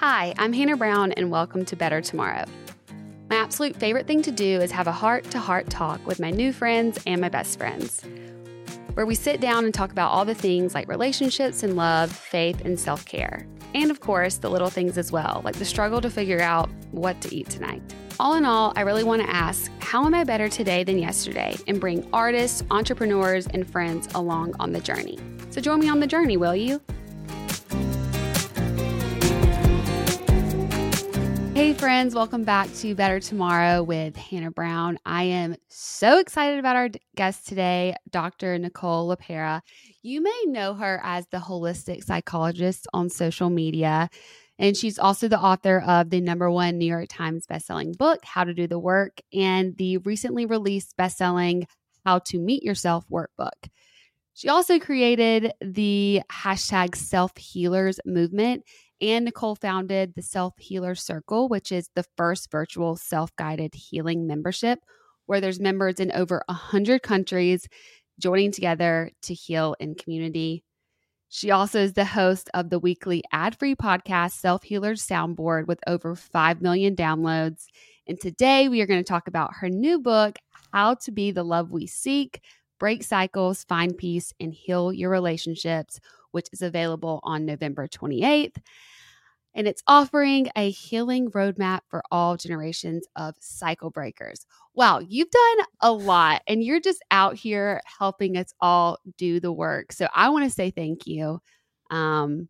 Hi, I'm Hannah Brown, and welcome to Better Tomorrow. My absolute favorite thing to do is have a heart to heart talk with my new friends and my best friends, where we sit down and talk about all the things like relationships and love, faith, and self care. And of course, the little things as well, like the struggle to figure out what to eat tonight. All in all, I really want to ask how am I better today than yesterday and bring artists, entrepreneurs, and friends along on the journey. So join me on the journey, will you? Hey, friends, welcome back to Better Tomorrow with Hannah Brown. I am so excited about our guest today, Dr. Nicole LePera. You may know her as the holistic psychologist on social media, and she's also the author of the number one New York Times bestselling book, How to Do the Work, and the recently released bestselling How to Meet Yourself workbook. She also created the hashtag self healers movement and Nicole founded the Self Healer Circle, which is the first virtual self guided healing membership where there's members in over 100 countries joining together to heal in community. She also is the host of the weekly ad free podcast, Self Healers Soundboard, with over 5 million downloads. And today we are going to talk about her new book, How to Be the Love We Seek Break Cycles, Find Peace, and Heal Your Relationships, which is available on November 28th. And it's offering a healing roadmap for all generations of cycle breakers. Wow, you've done a lot and you're just out here helping us all do the work. So I want to say thank you. Um,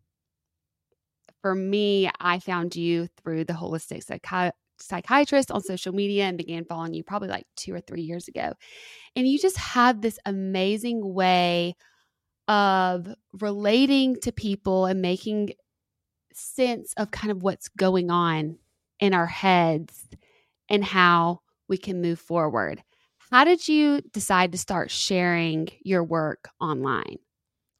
for me, I found you through the holistic psychi- psychiatrist on social media and began following you probably like two or three years ago. And you just have this amazing way of relating to people and making sense of kind of what's going on in our heads and how we can move forward. How did you decide to start sharing your work online?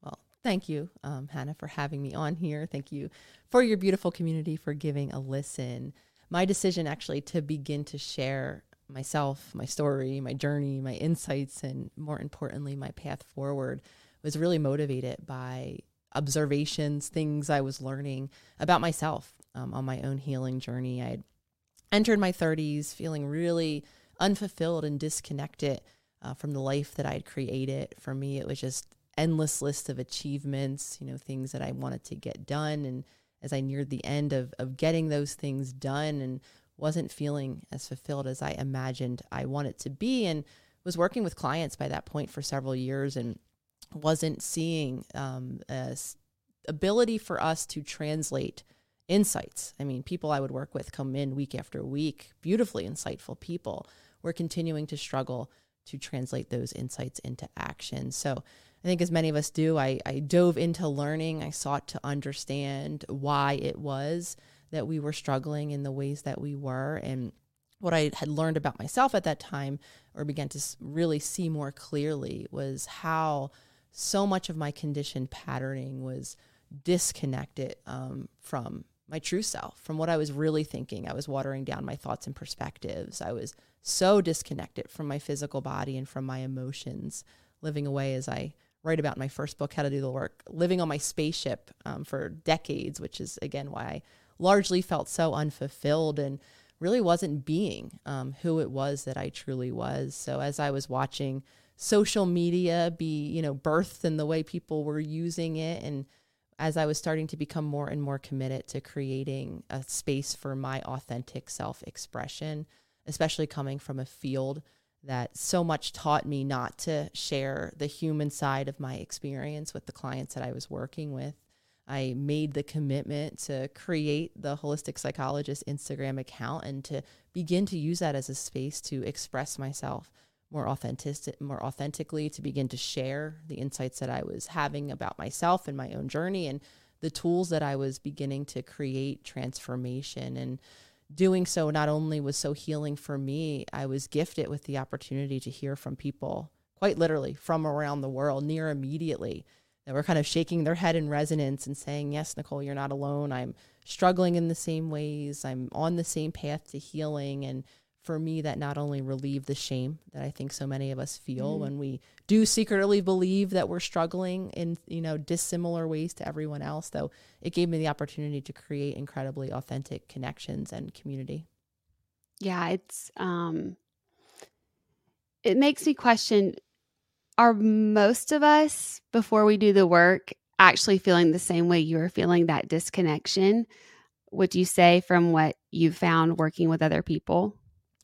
Well, thank you, um, Hannah, for having me on here. Thank you for your beautiful community for giving a listen. My decision actually to begin to share myself, my story, my journey, my insights, and more importantly, my path forward was really motivated by observations, things I was learning about myself um, on my own healing journey. I had entered my 30s feeling really unfulfilled and disconnected uh, from the life that I had created. For me, it was just endless list of achievements, you know, things that I wanted to get done. And as I neared the end of, of getting those things done and wasn't feeling as fulfilled as I imagined I wanted to be, and was working with clients by that point for several years and wasn't seeing um, ability for us to translate insights. I mean, people I would work with come in week after week, beautifully insightful people. We're continuing to struggle to translate those insights into action. So I think, as many of us do, I, I dove into learning. I sought to understand why it was that we were struggling in the ways that we were. And what I had learned about myself at that time, or began to really see more clearly, was how so much of my conditioned patterning was disconnected um, from my true self, from what I was really thinking. I was watering down my thoughts and perspectives. I was so disconnected from my physical body and from my emotions, living away as I write about in my first book, How to Do the Work, living on my spaceship um, for decades, which is again why I largely felt so unfulfilled and really wasn't being um, who it was that I truly was. So as I was watching social media be, you know, birthed in the way people were using it and as I was starting to become more and more committed to creating a space for my authentic self expression, especially coming from a field that so much taught me not to share the human side of my experience with the clients that I was working with. I made the commitment to create the Holistic Psychologist Instagram account and to begin to use that as a space to express myself more authentic more authentically to begin to share the insights that I was having about myself and my own journey and the tools that I was beginning to create transformation. And doing so not only was so healing for me I was gifted with the opportunity to hear from people quite literally from around the world near immediately that were kind of shaking their head in resonance and saying yes Nicole you're not alone. I'm struggling in the same ways. I'm on the same path to healing. And for me that not only relieved the shame that I think so many of us feel mm-hmm. when we do secretly believe that we're struggling in you know dissimilar ways to everyone else though it gave me the opportunity to create incredibly authentic connections and community. Yeah it's um it makes me question are most of us before we do the work actually feeling the same way you're feeling that disconnection? Would you say from what you found working with other people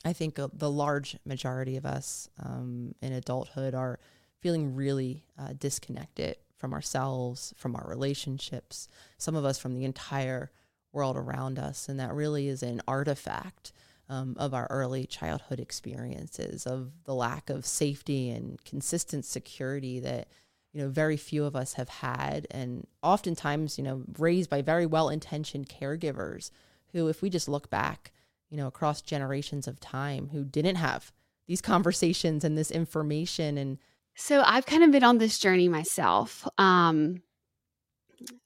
I think uh, the large majority of us um, in adulthood are feeling really uh, disconnected from ourselves, from our relationships, some of us from the entire world around us. And that really is an artifact um, of our early childhood experiences, of the lack of safety and consistent security that you know very few of us have had and oftentimes you know raised by very well intentioned caregivers who if we just look back you know, across generations of time who didn't have these conversations and this information and so I've kind of been on this journey myself. Um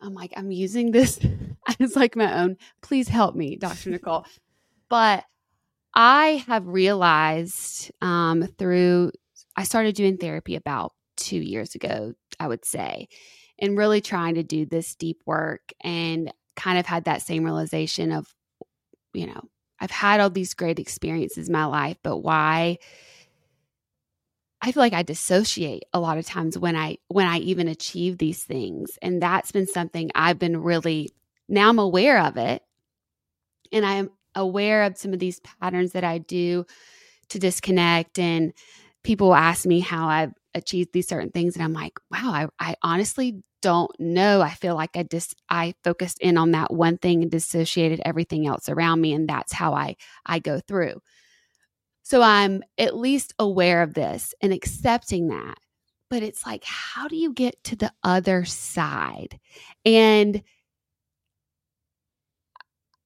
I'm like I'm using this as like my own please help me, Dr. Nicole. but I have realized um through I started doing therapy about 2 years ago, I would say, and really trying to do this deep work and kind of had that same realization of you know I've had all these great experiences in my life, but why I feel like I dissociate a lot of times when I when I even achieve these things. And that's been something I've been really now I'm aware of it. And I am aware of some of these patterns that I do to disconnect and people ask me how I've achieved these certain things and I'm like, wow, I, I honestly don't know. I feel like I just I focused in on that one thing and dissociated everything else around me and that's how I I go through. So I'm at least aware of this and accepting that. But it's like how do you get to the other side? And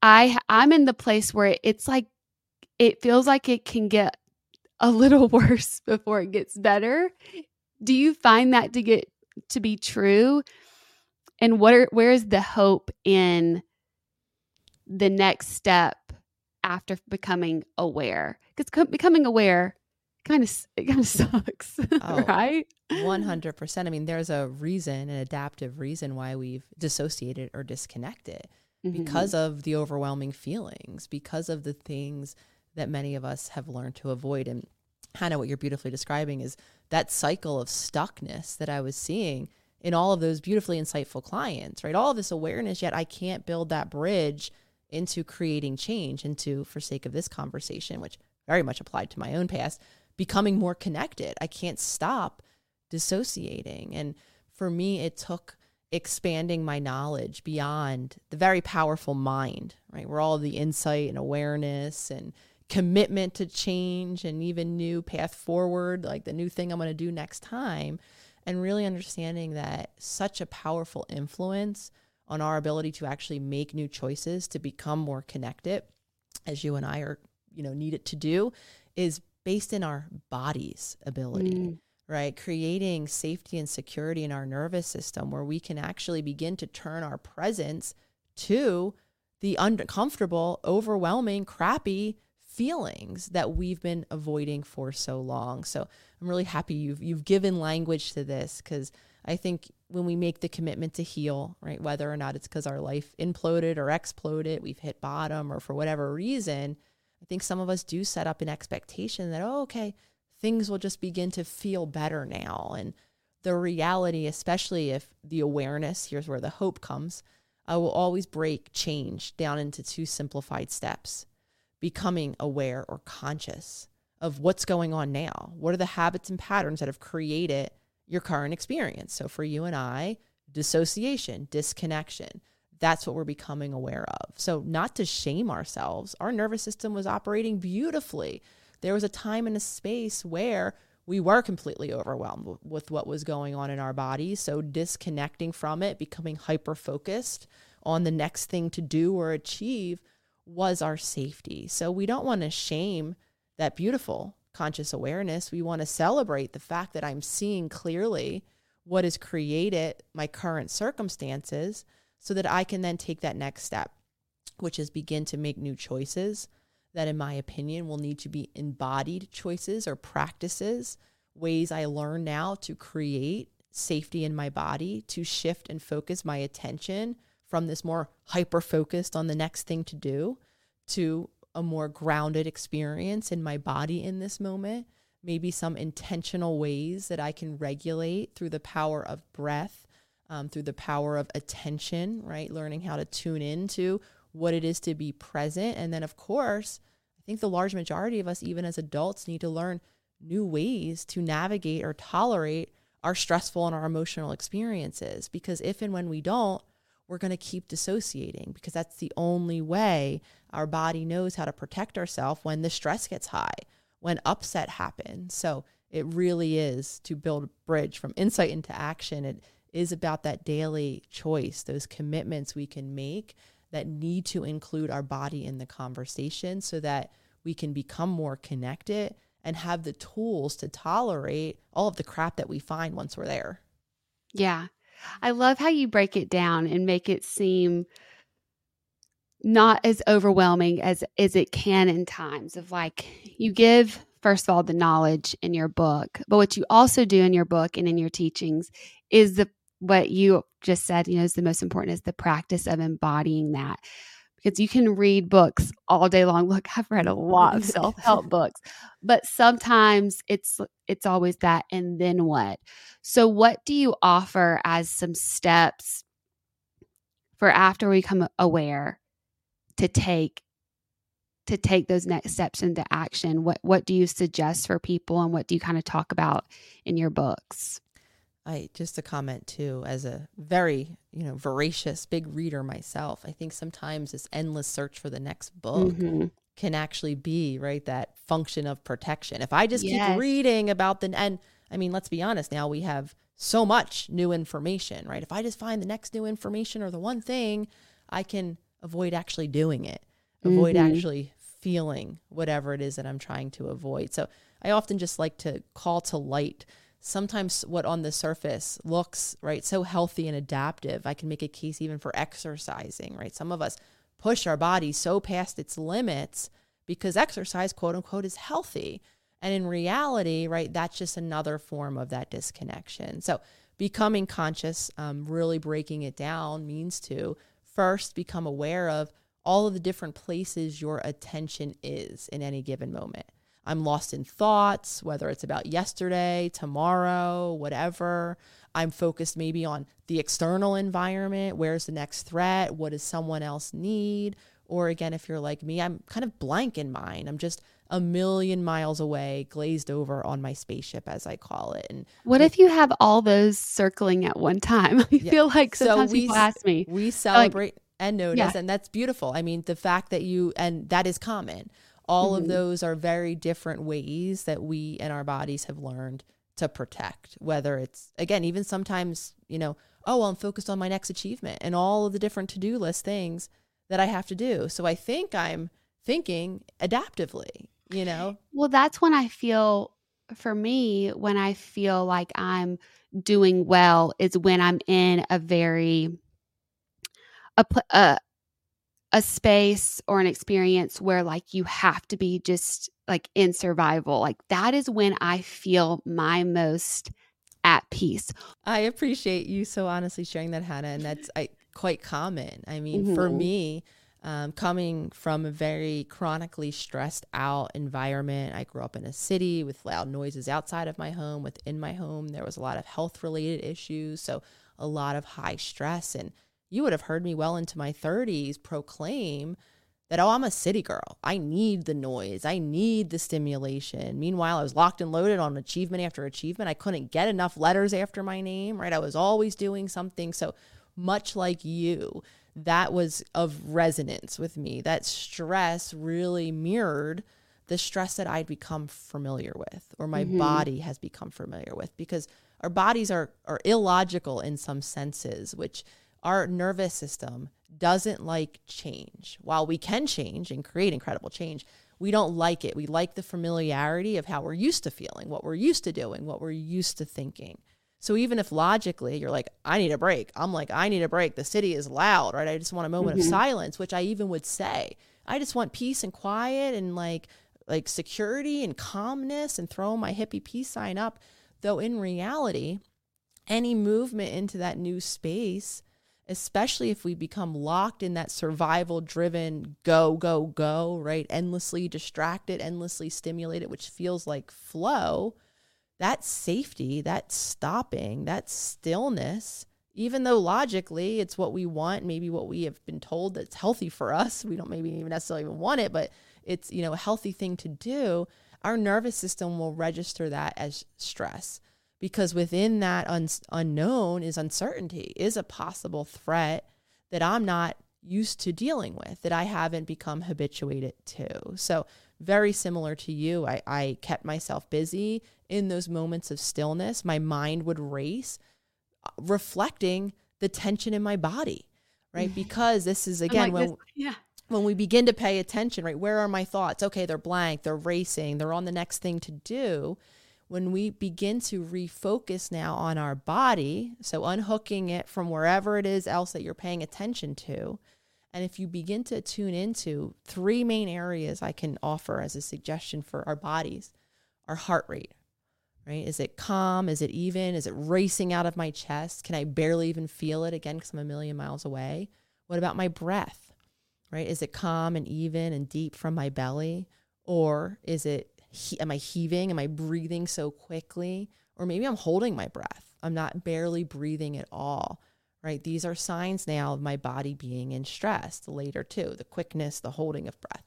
I I'm in the place where it's like it feels like it can get a little worse before it gets better. Do you find that to get to be true? And what are where is the hope in the next step after becoming aware? Because becoming aware kind of it kind of sucks, oh, right? One hundred percent. I mean, there's a reason, an adaptive reason why we've dissociated or disconnected mm-hmm. because of the overwhelming feelings, because of the things that many of us have learned to avoid. And Hannah, what you're beautifully describing is that cycle of stuckness that I was seeing in all of those beautifully insightful clients, right? All this awareness, yet I can't build that bridge into creating change, into, for sake of this conversation, which very much applied to my own past, becoming more connected. I can't stop dissociating. And for me, it took expanding my knowledge beyond the very powerful mind, right? Where all the insight and awareness and commitment to change and even new path forward, like the new thing I'm going to do next time. And really understanding that such a powerful influence on our ability to actually make new choices to become more connected, as you and I are, you know, needed to do, is based in our body's ability. Mm. right? Creating safety and security in our nervous system where we can actually begin to turn our presence to the uncomfortable, overwhelming, crappy feelings that we've been avoiding for so long. So I'm really happy you've you've given language to this because I think when we make the commitment to heal, right, whether or not it's because our life imploded or exploded, we've hit bottom, or for whatever reason, I think some of us do set up an expectation that, oh, okay, things will just begin to feel better now. And the reality, especially if the awareness, here's where the hope comes, I will always break change down into two simplified steps becoming aware or conscious of what's going on now. What are the habits and patterns that have created your current experience? So for you and I, dissociation, disconnection. That's what we're becoming aware of. So, not to shame ourselves, our nervous system was operating beautifully. There was a time and a space where we were completely overwhelmed with what was going on in our bodies. So, disconnecting from it, becoming hyper focused on the next thing to do or achieve was our safety. So we don't want to shame that beautiful conscious awareness. We want to celebrate the fact that I'm seeing clearly what has created my current circumstances so that I can then take that next step, which is begin to make new choices that, in my opinion, will need to be embodied choices or practices, ways I learn now to create safety in my body, to shift and focus my attention from this more hyper focused on the next thing to do to a more grounded experience in my body in this moment. Maybe some intentional ways that I can regulate through the power of breath, um, through the power of attention, right? Learning how to tune into what it is to be present. And then, of course, I think the large majority of us, even as adults, need to learn new ways to navigate or tolerate our stressful and our emotional experiences. Because if and when we don't, we're going to keep dissociating because that's the only way our body knows how to protect ourselves when the stress gets high, when upset happens. So it really is to build a bridge from insight into action. It is about that daily choice, those commitments we can make that need to include our body in the conversation so that we can become more connected and have the tools to tolerate all of the crap that we find once we're there. Yeah. I love how you break it down and make it seem not as overwhelming as as it can in times of like you give first of all the knowledge in your book but what you also do in your book and in your teachings is the what you just said you know is the most important is the practice of embodying that because you can read books all day long. Look, I've read a lot of self-help books, but sometimes it's it's always that and then what? So what do you offer as some steps for after we become aware to take to take those next steps into action? What what do you suggest for people and what do you kind of talk about in your books? I just a comment too, as a very you know voracious big reader myself. I think sometimes this endless search for the next book mm-hmm. can actually be right that function of protection. If I just yes. keep reading about the and I mean, let's be honest. Now we have so much new information, right? If I just find the next new information or the one thing, I can avoid actually doing it, avoid mm-hmm. actually feeling whatever it is that I'm trying to avoid. So I often just like to call to light sometimes what on the surface looks right so healthy and adaptive i can make a case even for exercising right? Some of us push our body so past its limits because exercise quote unquote is healthy. And in reality right that's just another form of that disconnection. So becoming conscious um, really breaking it down means to first become aware of all of the different places your attention is in any given moment I'm lost in thoughts, whether it's about yesterday, tomorrow, whatever. I'm focused maybe on the external environment. Where's the next threat? What does someone else need? Or again, if you're like me, I'm kind of blank in mind. I'm just a million miles away, glazed over on my spaceship, as I call it. And what if you have all those circling at one time? I yeah. feel like sometimes so we, people ask me. We celebrate like, and notice, yeah. and that's beautiful. I mean, the fact that you and that is common all mm-hmm. of those are very different ways that we and our bodies have learned to protect whether it's again even sometimes you know oh well, i'm focused on my next achievement and all of the different to-do list things that i have to do so i think i'm thinking adaptively you know well that's when i feel for me, when I feel like I'm doing well, is when I'm in a very a a, a space or an experience where like you have to be just like in survival. Like that is when I feel my most at peace. I appreciate you so honestly sharing that, Hannah, and that's I, quite common. I mean, mm-hmm. for me, um, coming from a very chronically stressed out environment, I grew up in a city with loud noises outside of my home. Within my home, there was a lot of health related issues, so a lot of high stress. And you would have heard me well into my 30s proclaim that, oh, I'm a city girl. I need the noise. I need the stimulation. Meanwhile, I was locked and loaded on achievement after achievement. I couldn't get enough letters after my name, right? I was always doing something. So much like you, that was of resonance with me. That stress really mirrored the stress that I'd become familiar with or my mm-hmm. body has become familiar with because our bodies are are illogical in some senses, which our nervous system doesn't like change. While we can change and create incredible change, we don't like it. We like the familiarity of how we're used to feeling, what we're used to doing, what we're used to thinking. So even if logically you're like, I need a break, I'm like, I need a break. The city is loud, right? I just want a moment mm-hmm. of silence, which I even would say. I just want peace and quiet and like like security and calmness and throw my hippie peace sign up. Though in reality, any movement into that new space especially if we become locked in that survival driven go, go, go, right? Endlessly distracted, endlessly stimulated, which feels like flow. That safety, that stopping, that stillness, even though logically it's what we want, maybe what we have been told that's healthy for us, we don't maybe even necessarily even want it, but it's, you know, a healthy thing to do, our nervous system will register that as stress because within that un- unknown is uncertainty, is a possible threat that I'm not used to dealing with, that I haven't become habituated to. So, very similar to you, I, I kept myself busy in those moments of stillness. My mind would race, uh, reflecting the tension in my body, right? Mm-hmm. Because this is again like when. This, yeah when we begin to pay attention, right? Where are my thoughts? Okay, they're blank, they're racing, they're on the next thing to do when we begin to refocus now on our body, so unhooking it from wherever it is else that you're paying attention to, and if you begin to tune into three main areas I can offer as a suggestion for our bodies our heart rate, right? Is it calm? Is it even? Is it racing out of my chest? Can I barely even feel it again because I'm a million miles away? What about my breath, right? Is it calm and even and deep from my belly? Or is it he, am I heaving? Am I breathing so quickly? Or maybe I'm holding my breath. I'm not barely breathing at all, right? These are signs now of my body being in stress later too. The quickness, the holding of breath,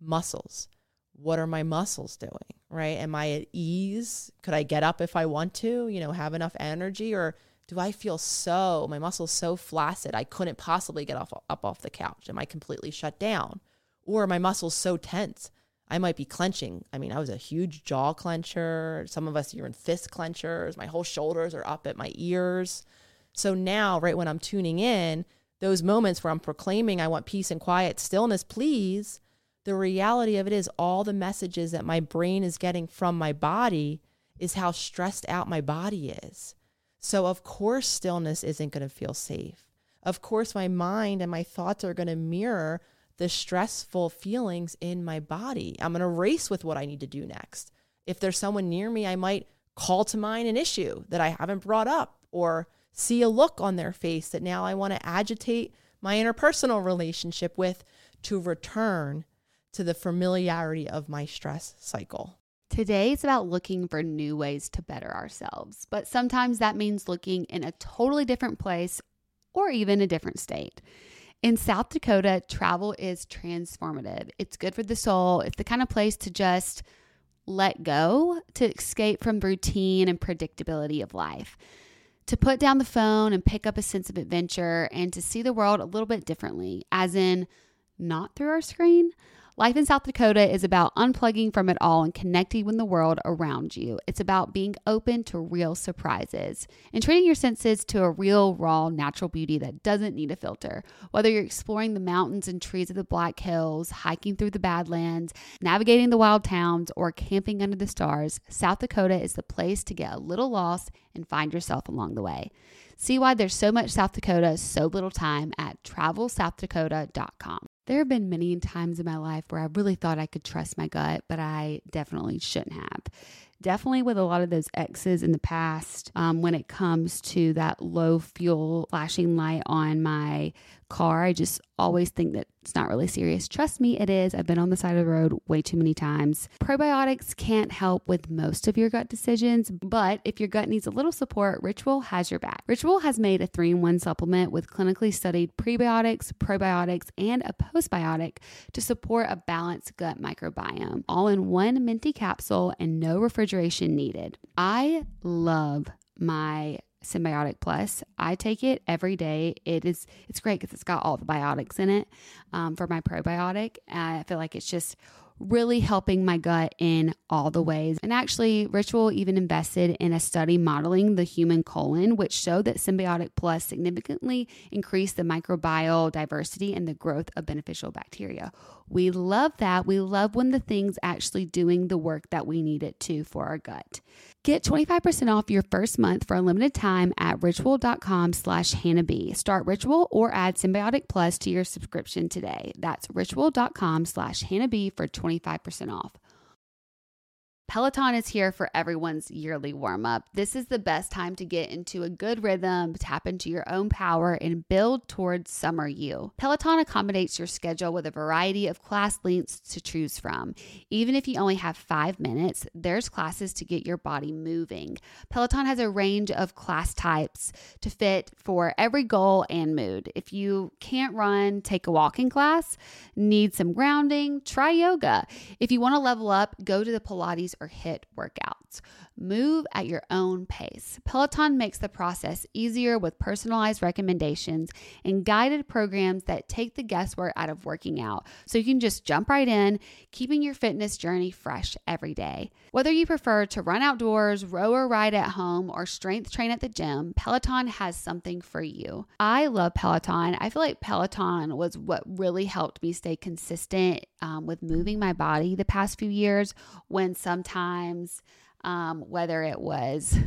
muscles. What are my muscles doing, right? Am I at ease? Could I get up if I want to, you know, have enough energy? Or do I feel so, my muscles so flaccid, I couldn't possibly get off, up off the couch? Am I completely shut down? Or are my muscles so tense? I might be clenching. I mean, I was a huge jaw clencher. Some of us are in fist clenchers. My whole shoulders are up at my ears. So now, right when I'm tuning in, those moments where I'm proclaiming, I want peace and quiet, stillness, please, the reality of it is all the messages that my brain is getting from my body is how stressed out my body is. So, of course, stillness isn't going to feel safe. Of course, my mind and my thoughts are going to mirror the stressful feelings in my body. I'm going to race with what I need to do next. If there's someone near me, I might call to mind an issue that I haven't brought up or see a look on their face that now I want to agitate my interpersonal relationship with to return to the familiarity of my stress cycle. Today is about looking for new ways to better ourselves, but sometimes that means looking in a totally different place or even a different state. In South Dakota, travel is transformative. It's good for the soul. It's the kind of place to just let go, to escape from routine and predictability of life, to put down the phone and pick up a sense of adventure and to see the world a little bit differently, as in not through our screen, Life in South Dakota is about unplugging from it all and connecting with the world around you. It's about being open to real surprises and treating your senses to a real, raw, natural beauty that doesn't need a filter. Whether you're exploring the mountains and trees of the Black Hills, hiking through the Badlands, navigating the wild towns, or camping under the stars, South Dakota is the place to get a little lost and find yourself along the way. See why there's so much South Dakota, so little time at travelsouthdakota.com. There have been many times in my life where I really thought I could trust my gut, but I definitely shouldn't have. Definitely with a lot of those X's in the past, um, when it comes to that low fuel flashing light on my car, I just always think that it's not really serious. Trust me, it is. I've been on the side of the road way too many times. Probiotics can't help with most of your gut decisions, but if your gut needs a little support, Ritual has your back. Ritual has made a three in one supplement with clinically studied prebiotics, probiotics, and a postbiotic to support a balanced gut microbiome, all in one minty capsule and no refrigeration needed. I love my Synbiotic Plus. I take it every day. It is it's great because it's got all the biotics in it um, for my probiotic. I feel like it's just really helping my gut in all the ways. And actually, Ritual even invested in a study modeling the human colon, which showed that Synbiotic Plus significantly increased the microbial diversity and the growth of beneficial bacteria. We love that. We love when the thing's actually doing the work that we need it to for our gut. Get 25% off your first month for a limited time at ritual.com slash Hannah B. Start Ritual or add Synbiotic Plus to your subscription today. That's ritual.com slash Hannah B for 25% off. Peloton is here for everyone's yearly warm up. This is the best time to get into a good rhythm, tap into your own power, and build towards summer you. Peloton accommodates your schedule with a variety of class lengths to choose from. Even if you only have five minutes, there's classes to get your body moving. Peloton has a range of class types to fit for every goal and mood. If you can't run, take a walking class, need some grounding, try yoga. If you want to level up, go to the Pilates or HIIT workouts. Move at your own pace. Peloton makes the process easier with personalized recommendations and guided programs that take the guesswork out of working out so you can just jump right in, keeping your fitness journey fresh every day. Whether you prefer to run outdoors, row or ride at home, or strength train at the gym, Peloton has something for you. I love Peloton. I feel like Peloton was what really helped me stay consistent um, with moving my body the past few years when sometimes um, whether it was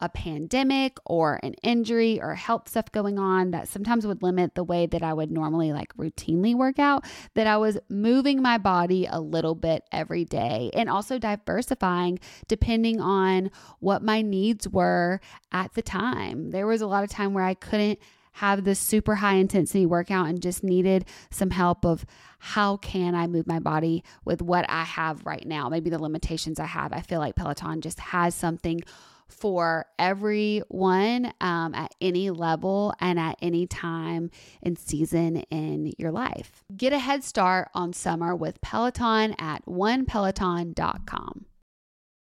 a pandemic or an injury or health stuff going on that sometimes would limit the way that I would normally like routinely work out, that I was moving my body a little bit every day and also diversifying depending on what my needs were at the time. There was a lot of time where I couldn't have this super high intensity workout and just needed some help of how can I move my body with what I have right now, maybe the limitations I have. I feel like Peloton just has something for everyone um, at any level and at any time and season in your life. Get a head start on summer with Peloton at onepeloton.com.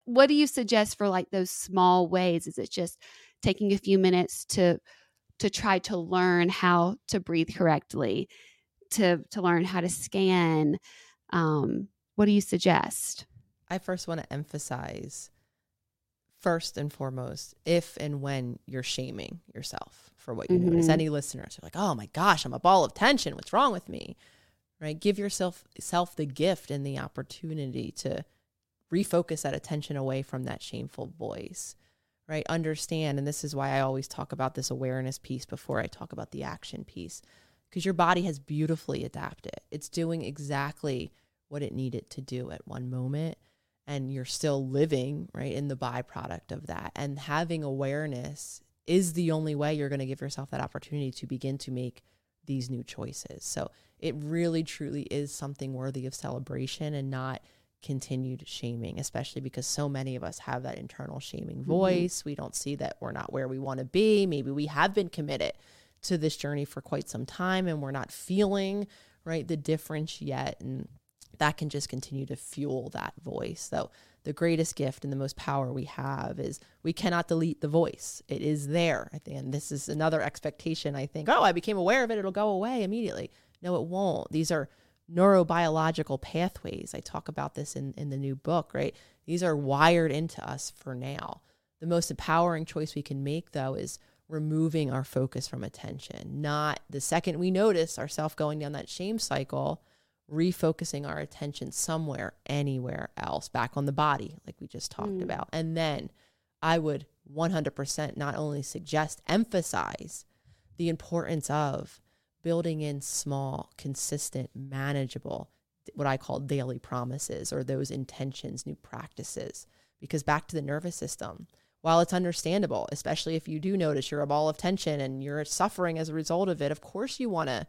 What do you suggest for like those small ways? Is it just taking a few minutes to to try to learn how to breathe correctly, to to learn how to scan. Um, what do you suggest? I first want to emphasize first and foremost if and when you're shaming yourself for what you mm-hmm. notice. Any listeners are like, "Oh my gosh, I'm a ball of tension. What's wrong with me?" Right? Give yourself self the gift and the opportunity to refocus that attention away from that shameful voice right? Understand. And this is why I always talk about this awareness piece before I talk about the action piece, because your body has beautifully adapted. It's doing exactly what it needed to do at one moment. And you're still living, right, in the byproduct of that. And having awareness is the only way you're going to give yourself that opportunity to begin to make these new choices. So it really, truly is something worthy of celebration and not continued shaming, especially because so many of us have that internal shaming mm-hmm. voice. Mm-hmm. We don't see that we're not where we want to be. Maybe we have been committed to this journey for quite some time and we're not feeling right the difference yet and that can just continue to fuel that voice. So the greatest gift and the most power we have is we cannot delete the voice. It is there. I think and this is another expectation I think, oh, I became aware of it, it'll go away immediately. No, it won't. These are neurobiological pathways. I talk about this in, in the new book, right? These are wired into us for now. The most empowering choice we can make, though, is removing our focus from attention. Not the second we notice ourselves going down that shame cycle, refocusing our attention somewhere, anywhere else, back on the body, like we just talked mm. about. And then I would 100% not only suggest, emphasize the importance of building in small, consistent, manageable, what I call daily promises or those intentions, new practices. Because back to the nervous system, while it's understandable, especially if you do notice you're a ball of tension and you're suffering as a result of it, of course you want to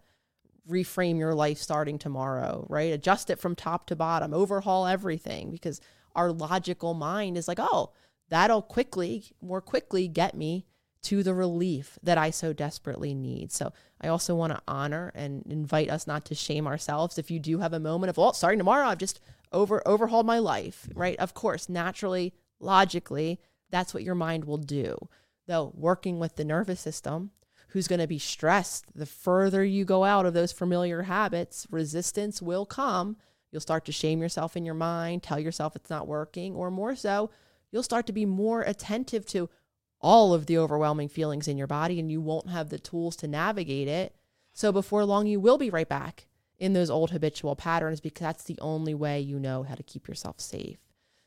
reframe your life starting tomorrow, right? Adjust it from top to bottom, overhaul everything because our logical mind is like, oh, that'll quickly, more quickly get me to the relief that I so desperately need. So I also want to honor and invite us not to shame ourselves. If you do have a moment of, oh, well, starting tomorrow, I've just over overhauled my life, right? Of course, naturally, logically, that's what your mind will do. Though working with the nervous system, who's going to be stressed, the further you go out of those familiar habits, resistance will come. You'll start to shame yourself in your mind, tell yourself it's not working, or more so, you'll start to be more attentive to all of the overwhelming feelings in your body and you won't have the tools to navigate it. So before long, you will be right back in those old habitual patterns because that's the only way you know how to keep yourself safe.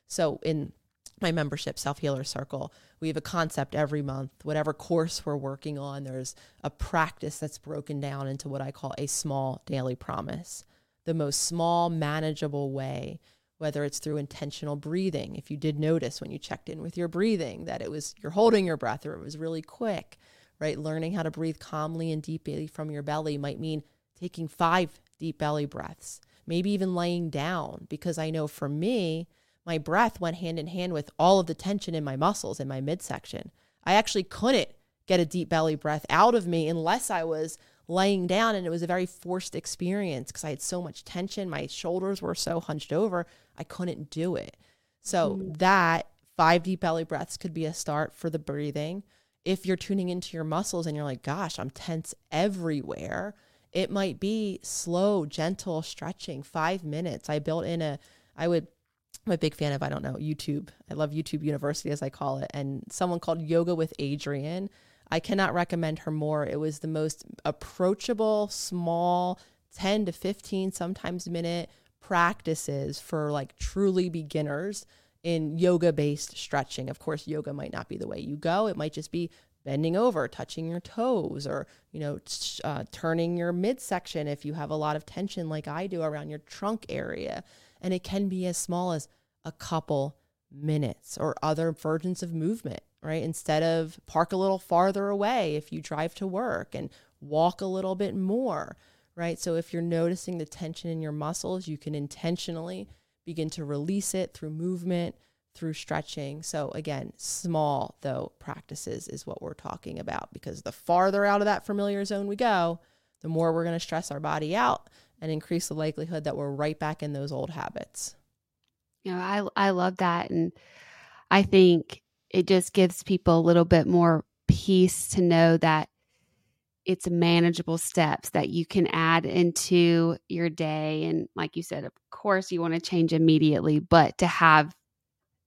So in my membership self healer circle we have a concept every month whatever course we're working on there's a practice that's broken down into what i call a small daily promise the most small manageable way whether it's through intentional breathing if you did notice when you checked in with your breathing that it was you're holding your breath or it was really quick right learning how to breathe calmly and deeply from your belly might mean taking five deep belly breaths maybe even laying down because i know for me my breath went hand in hand with all of the tension in my muscles in my midsection. I actually couldn't get a deep belly breath out of me unless I was laying down and it was a very forced experience because I had so much tension. My shoulders were so hunched over, I couldn't do it. So mm. that five deep belly breaths could be a start for the breathing. If you're tuning into your muscles and you're like, gosh, I'm tense everywhere, it might be slow, gentle stretching, five minutes. I built in a, I would I'm a big fan of, I don't know, YouTube. I love YouTube University, as I call it. And someone called Yoga with Adriene. I cannot recommend her more. It was the most approachable, small, 10 to 15, sometimes minute practices for like truly beginners in yoga based stretching. Of course, yoga might not be the way you go. It might just be bending over, touching your toes, or, you know, uh, turning your midsection if you have a lot of tension like I do around your trunk area. And it can be as small as a couple minutes or other versions of movement, right? Instead of park a little farther away if you drive to work and walk a little bit more, right? So if you're noticing the tension in your muscles, you can intentionally begin to release it through movement, through stretching. So again, small though practices is what we're talking about because the farther out of that familiar zone we go, the more we're going to stress our body out and increase the likelihood that we're right back in those old habits. You know, I I love that and I think it just gives people a little bit more peace to know that it's manageable steps that you can add into your day. And like you said of course you want to change immediately but to have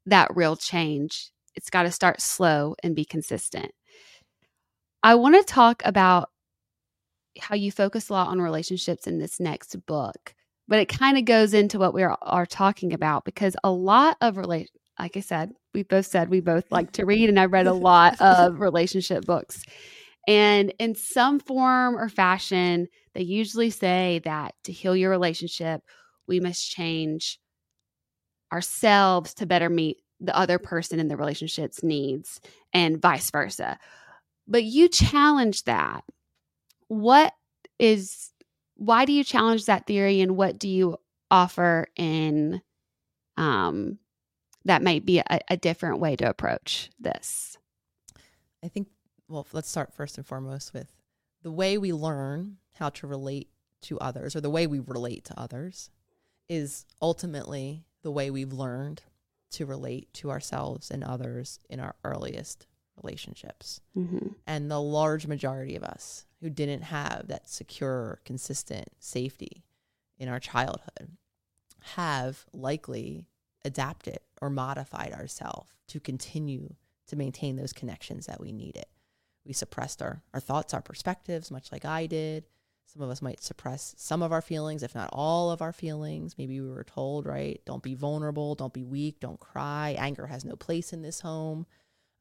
that real change it's got to start slow and be consistent. I want to talk about how you focus a lot on relationships in this next book, but it kind of goes into what we are, are talking about because a lot of relate like I said, we both said we both like to read, and I read a lot of relationship books. And in some form or fashion, they usually say that to heal your relationship, we must change ourselves to better meet the other person in the relationship's needs and vice versa. But you challenge that what is why do you challenge that theory and what do you offer in um that might be a, a different way to approach this i think well let's start first and foremost with the way we learn how to relate to others or the way we relate to others is ultimately the way we've learned to relate to ourselves and others in our earliest relationships. Mm-hmm. And the large majority of us who didn't have that secure, consistent safety in our childhood have likely adapted or modified ourselves to continue to maintain those connections that we needed. We suppressed our, our thoughts, our perspectives, much like I did. Some of us might suppress some of our feelings, if not all of our feelings. Maybe we were told, right? Don't be vulnerable, don't be weak, don't cry. Anger has no place in this home.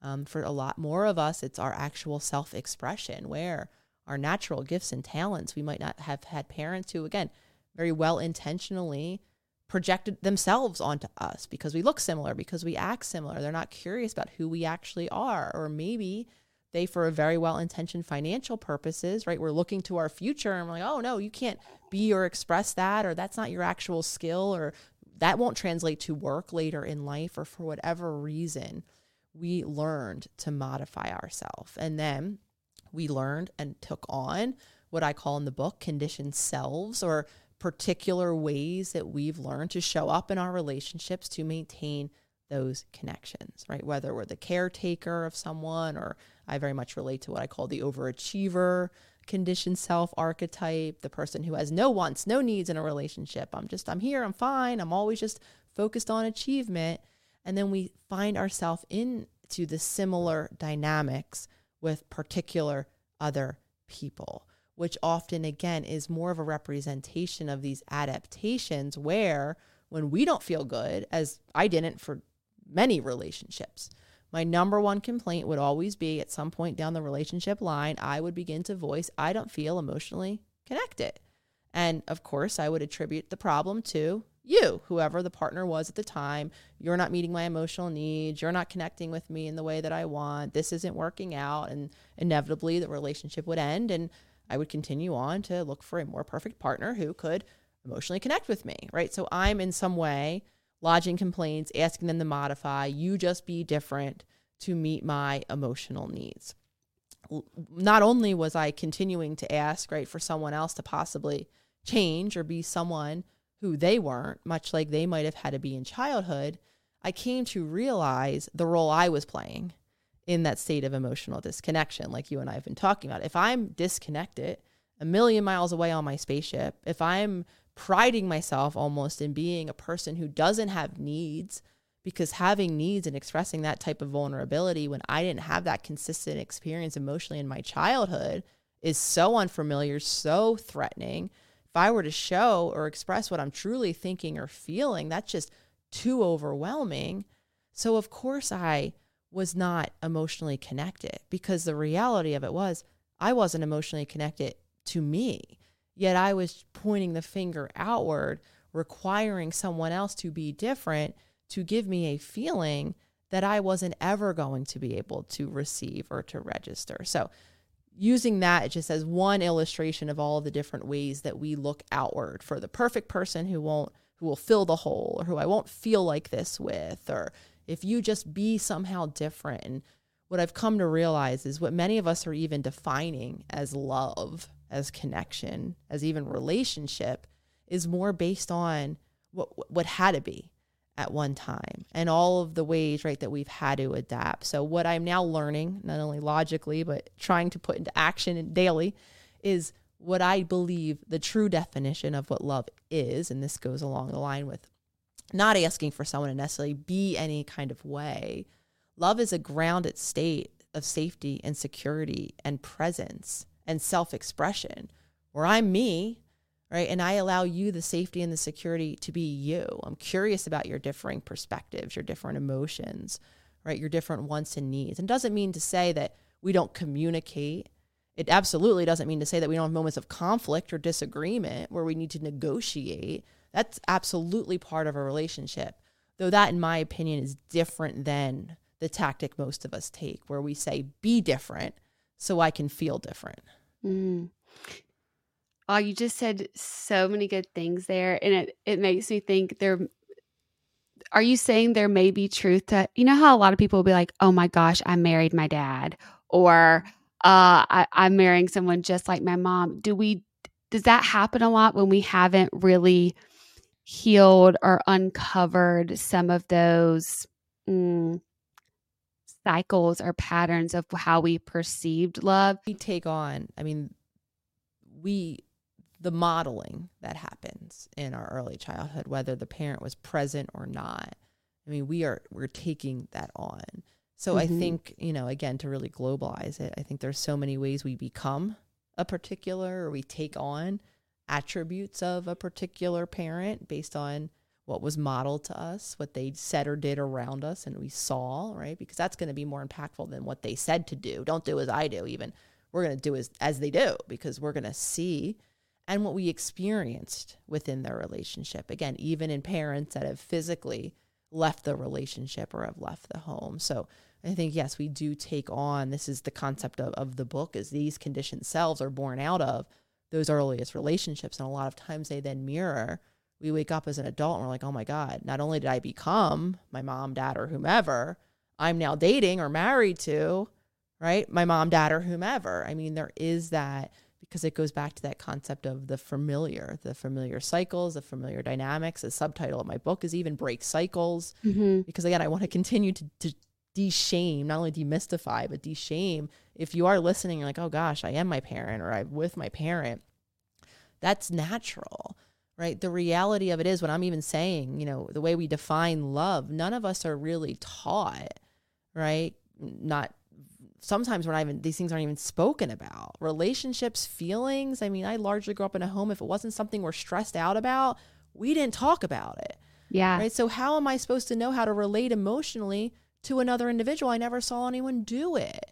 Um, for a lot more of us, it's our actual self expression where our natural gifts and talents, we might not have had parents who, again, very well intentionally projected themselves onto us because we look similar, because we act similar. They're not curious about who we actually are. Or maybe they, for a very well intentioned financial purposes, right? We're looking to our future and we're like, oh no, you can't be or express that, or that's not your actual skill, or that won't translate to work later in life, or for whatever reason, we learned to modify ourselves. And then we learned and took on what I call in the book conditioned selves or particular ways that we've learned to show up in our relationships to maintain those connections, right? Whether we're the caretaker of someone, or I very much relate to what I call the overachiever conditioned self archetype, the person who has no wants, no needs in a relationship. I'm just, I'm here, I'm fine, I'm always just focused on achievement. And then we find ourselves into the similar dynamics with particular other people, which often, again, is more of a representation of these adaptations where when we don't feel good, as I didn't for many relationships, my number one complaint would always be at some point down the relationship line, I would begin to voice, I don't feel emotionally connected. And of course, I would attribute the problem to you, whoever the partner was at the time. You're not meeting my emotional needs. You're not connecting with me in the way that I want. This isn't working out. And inevitably, the relationship would end. And I would continue on to look for a more perfect partner who could emotionally connect with me, right? So I'm in some way lodging complaints, asking them to modify, you just be different to meet my emotional needs. Not only was I continuing to ask, right, for someone else to possibly change or be someone who they weren't, much like they might have had to be in childhood, I came to realize the role I was playing in that state of emotional disconnection, like you and I have been talking about. If I'm disconnected, a million miles away on my spaceship, if I'm priding myself almost in being a person who doesn't have needs, because having needs and expressing that type of vulnerability when I didn't have that consistent experience emotionally in my childhood is so unfamiliar, so threatening if I were to show or express what I'm truly thinking or feeling, that's just too overwhelming. So, of course, I was not emotionally connected because the reality of it was I wasn't emotionally connected to me. Yet I was pointing the finger outward, requiring someone else to be different to give me a feeling that I wasn't ever going to be able to receive or to register. So, using that just as one illustration of all the different ways that we look outward for the perfect person who won't who will fill the hole or who I won't feel like this with or if you just be somehow different. And what I've come to realize is what many of us are even defining as love, as connection, as even relationship is more based on what what had to be at one time and all of the ways right that we've had to adapt. So what i'm now learning not only logically but trying to put into action daily is what i believe the true definition of what love is. And this goes along the line with not asking for someone to necessarily be any kind of way love is a grounded state of safety and security and presence and self-expression where i'm me right? And I allow you the safety and the security to be you. I'm curious about your differing perspectives, your different emotions, right? Your different wants and needs. And doesn't mean to say that we don't communicate. It absolutely doesn't mean to say that we don't have moments of conflict or disagreement where we need to negotiate. That's absolutely part of a relationship. Though that, in my opinion, is different than the tactic most of us take, where we say, be different so I can feel different. Mm. Oh, you just said so many good things there. And it, it makes me think there are you saying there may be truth to you know how a lot of people will be like, oh my gosh, I married my dad, or uh, I, I'm marrying someone just like my mom. Do we does that happen a lot when we haven't really healed or uncovered some of those mm, cycles or patterns of how we perceived love? We take on, I mean, we the modeling that happens in our early childhood, whether the parent was present or not. I mean, we are we're taking that on. So mm-hmm. I think, you know, again, to really globalize it, I think there's so many ways we become a particular or we take on attributes of a particular parent based on what was modeled to us, what they said or did around us and we saw, right? Because that's going to be more impactful than what they said to do. Don't do as I do, even. We're going to do as, as they do because we're going to see and what we experienced within their relationship. Again, even in parents that have physically left the relationship or have left the home. So I think, yes, we do take on this is the concept of, of the book, is these conditioned selves are born out of those earliest relationships. And a lot of times they then mirror. We wake up as an adult and we're like, oh my God, not only did I become my mom, dad, or whomever, I'm now dating or married to, right? My mom, dad, or whomever. I mean, there is that because it goes back to that concept of the familiar, the familiar cycles, the familiar dynamics. The subtitle of my book is even break cycles, mm-hmm. because again, I want to continue to, to de-shame, not only demystify, but de-shame. If you are listening, you're like, oh gosh, I am my parent or I'm with my parent. That's natural, right? The reality of it is what I'm even saying, you know, the way we define love, none of us are really taught, right? Not sometimes we're not even these things aren't even spoken about. Relationships, feelings. I mean, I largely grew up in a home. If it wasn't something we're stressed out about, we didn't talk about it. Yeah. Right. So how am I supposed to know how to relate emotionally to another individual. I never saw anyone do it.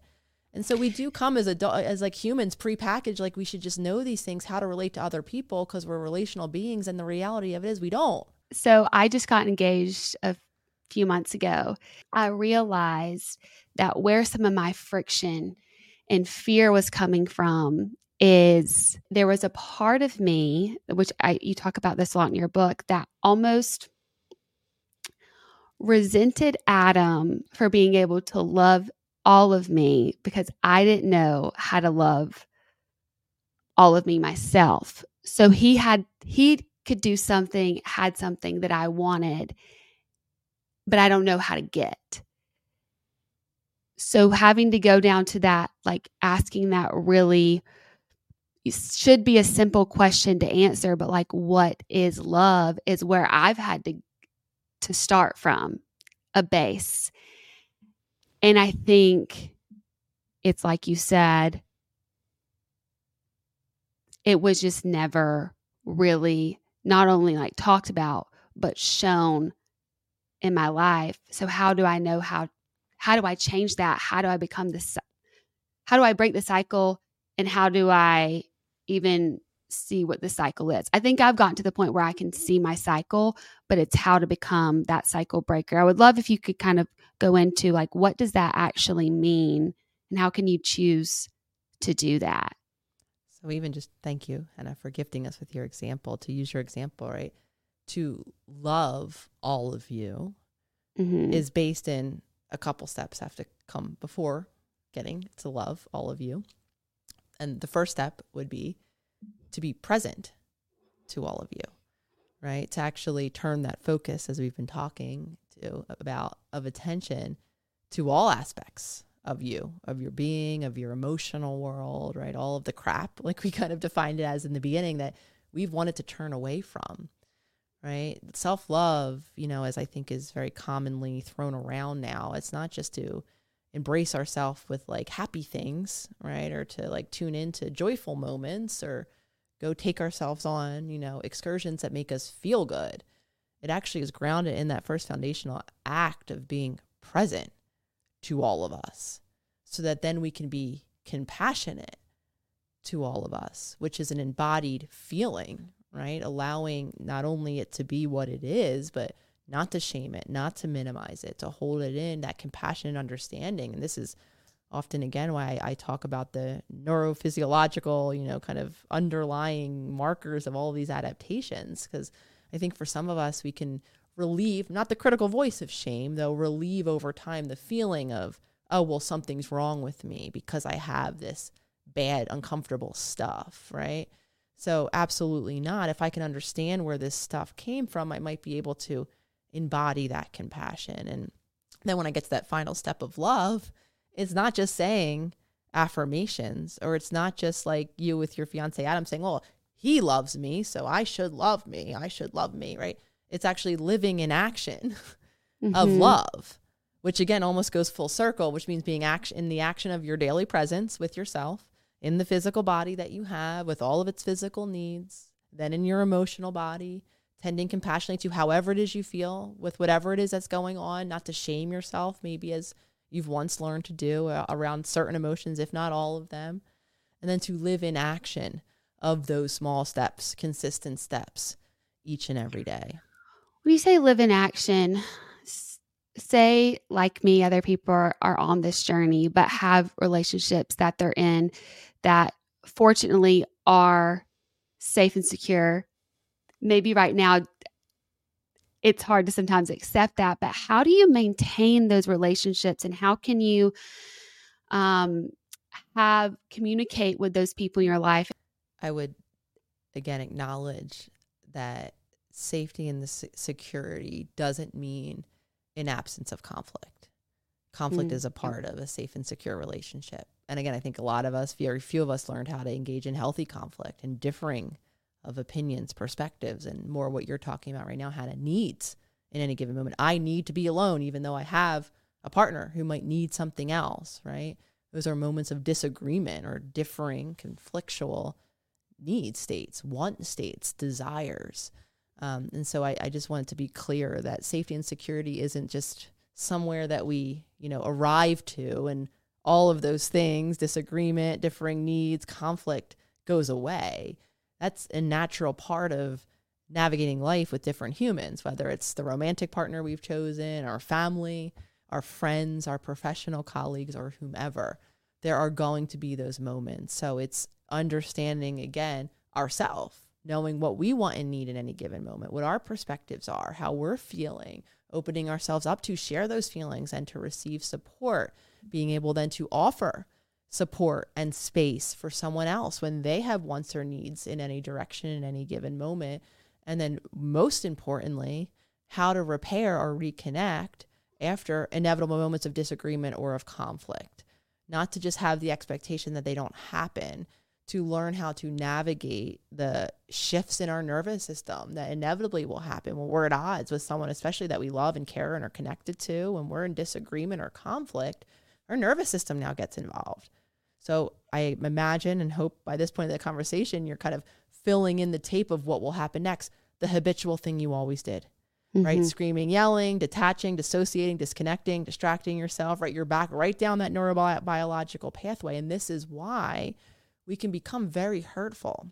And so we do come as adult, as like humans prepackaged, like we should just know these things, how to relate to other people because we're relational beings. And the reality of it is we don't. So I just got engaged a few months ago. I realized that where some of my friction and fear was coming from is there was a part of me, which I, you talk about this a lot in your book, that almost resented Adam for being able to love all of me because I didn't know how to love all of me myself. So he had, he could do something, had something that I wanted, but I don't know how to get. So having to go down to that, like asking that really should be a simple question to answer, but like, what is love is where I've had to to start from a base. And I think it's like you said, it was just never really not only like talked about, but shown in my life. So how do I know how how do I change that? How do I become this how do I break the cycle and how do I even see what the cycle is. I think I've gotten to the point where I can see my cycle, but it's how to become that cycle breaker. I would love if you could kind of go into like what does that actually mean and how can you choose to do that? So even just thank you, Hannah, for gifting us with your example, to use your example, right? To love all of you mm-hmm. is based in a couple steps have to come before getting to love all of you. And the first step would be to be present to all of you, right? To actually turn that focus, as we've been talking to about, of attention to all aspects of you, of your being, of your emotional world, right? All of the crap, like we kind of defined it as in the beginning, that we've wanted to turn away from, right? Self love, you know, as I think is very commonly thrown around now, it's not just to embrace ourselves with like happy things, right? Or to like tune into joyful moments or go take ourselves on, you know, excursions that make us feel good. It actually is grounded in that first foundational act of being present to all of us so that then we can be compassionate to all of us, which is an embodied feeling, right? Allowing not only it to be what it is, but not to shame it, not to minimize it, to hold it in that compassionate understanding. And this is often again why I, talk about the neurophysiological, you know, kind of underlying markers of all of these adaptations. Because I think for some of us, we can relieve, not the critical voice of shame, though, relieve over time the feeling of, oh, well, something's wrong with me because I have this bad, uncomfortable stuff, right? So, absolutely not. If I can understand where this stuff came from, I might be able to embody that compassion. And then when I get to that final step of love, it's not just saying affirmations or it's not just like you with your fiance Adam saying, "Well, he loves me, so I should love me. I should love me, right? It's actually living in action mm-hmm. of love, which again almost goes full circle, which means being action in the action of your daily presence with yourself, in the physical body that you have with all of its physical needs, then in your emotional body, tending compassionately to however it is you feel with whatever it is that's going on, not to shame yourself, maybe as you've once learned to do uh, around certain emotions, if not all of them, and then to live in action of those small steps, consistent steps each and every day. When you say live in action, say, like me, other people are, are on this journey, but have relationships that they're in that fortunately are safe and secure. Maybe right now it's hard to sometimes accept that, but how do you maintain those relationships and how can you um, have communicate with those people in your life? I would again acknowledge that safety and the security doesn't mean an absence of conflict. Conflict mm. is a part of a safe and secure relationship. And again, I think a lot of us, very few of us learned how to engage in healthy conflict and differing of opinions, perspectives, and more what you're talking about right now, Hannah needs in any given moment. I need to be alone, even though I have a partner who might need something else, right? Those are moments of disagreement or differing, conflictual need states, want states, desires. Um, and so I, I just wanted to be clear that safety and security isn't just somewhere that we, you know, arrive to and all of those things, disagreement, differing needs, conflict goes away. That's a natural part of navigating life with different humans, whether it's the romantic partner we've chosen, our family, our friends, our professional colleagues, or whomever. There are going to be those moments. So it's understanding again ourself knowing what we want and need in any given moment, what our perspectives are, how we're feeling, opening ourselves up to share those feelings and to receive support, being able then to offer support and space for someone else when they have wants or needs in any direction in any given moment. And then, most importantly, how to repair or reconnect after inevitable moments of disagreement or of conflict. Not to just have the expectation that they don't happen, to learn how to navigate the shifts in our nervous system that inevitably will happen when we're at odds with someone, especially that we love and care and are connected to. When we're in disagreement or conflict, our nervous system now gets involved. So I imagine and hope by this point of the conversation, you're kind of filling in the tape of what will happen next, the habitual thing you always did. Mm-hmm. Right, screaming, yelling, detaching, dissociating, disconnecting, distracting yourself. Right, you're back right down that neurobiological pathway, and this is why we can become very hurtful,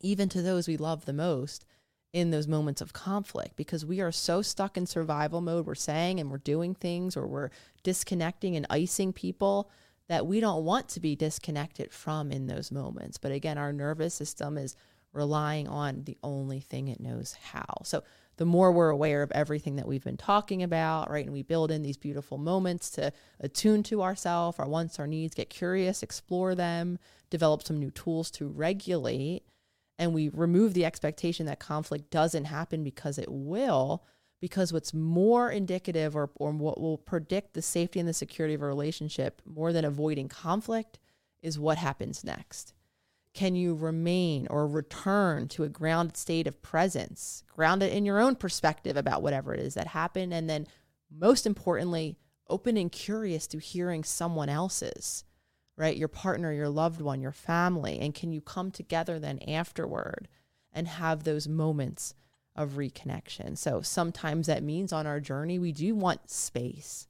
even to those we love the most in those moments of conflict because we are so stuck in survival mode. We're saying and we're doing things or we're disconnecting and icing people that we don't want to be disconnected from in those moments. But again, our nervous system is relying on the only thing it knows how. So the more we're aware of everything that we've been talking about, right? And we build in these beautiful moments to attune to ourselves, our wants, our needs, get curious, explore them, develop some new tools to regulate. And we remove the expectation that conflict doesn't happen because it will, because what's more indicative or, or what will predict the safety and the security of a relationship more than avoiding conflict is what happens next. Can you remain or return to a grounded state of presence, grounded in your own perspective about whatever it is that happened? And then, most importantly, open and curious to hearing someone else's, right? Your partner, your loved one, your family. And can you come together then afterward and have those moments of reconnection? So sometimes that means on our journey, we do want space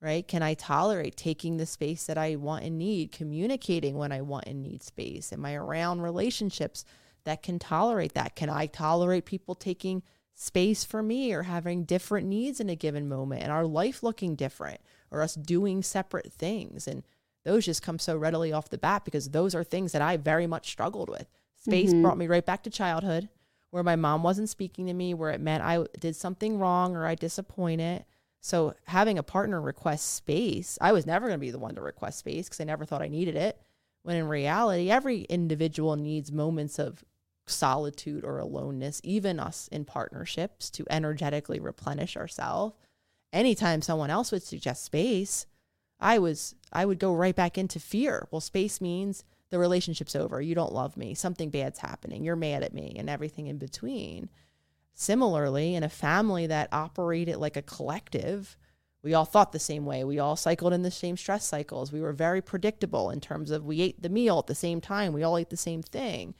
right? Can I tolerate taking the space that I want and need, communicating when I want and need space? Am I around relationships that can tolerate that? Can I tolerate people taking space for me or having different needs in a given moment and our life looking different or us doing separate things? And those just come so readily off the bat because those are things that I very much struggled with. Space mm-hmm. brought me right back to childhood where my mom wasn't speaking to me, where it meant I did something wrong or I disappointed so having a partner request space, I was never going to be the one to request space because I never thought I needed it. When in reality, every individual needs moments of solitude or aloneness, even us in partnerships to energetically replenish ourselves. Anytime someone else would suggest space, I was I would go right back into fear. Well, space means the relationship's over. You don't love me. Something bad's happening. You're mad at me and everything in between. Similarly, in a family that operated like a collective, we all thought the same way. We all cycled in the same stress cycles. We were very predictable in terms of we ate the meal at the same time. We all ate the same thing.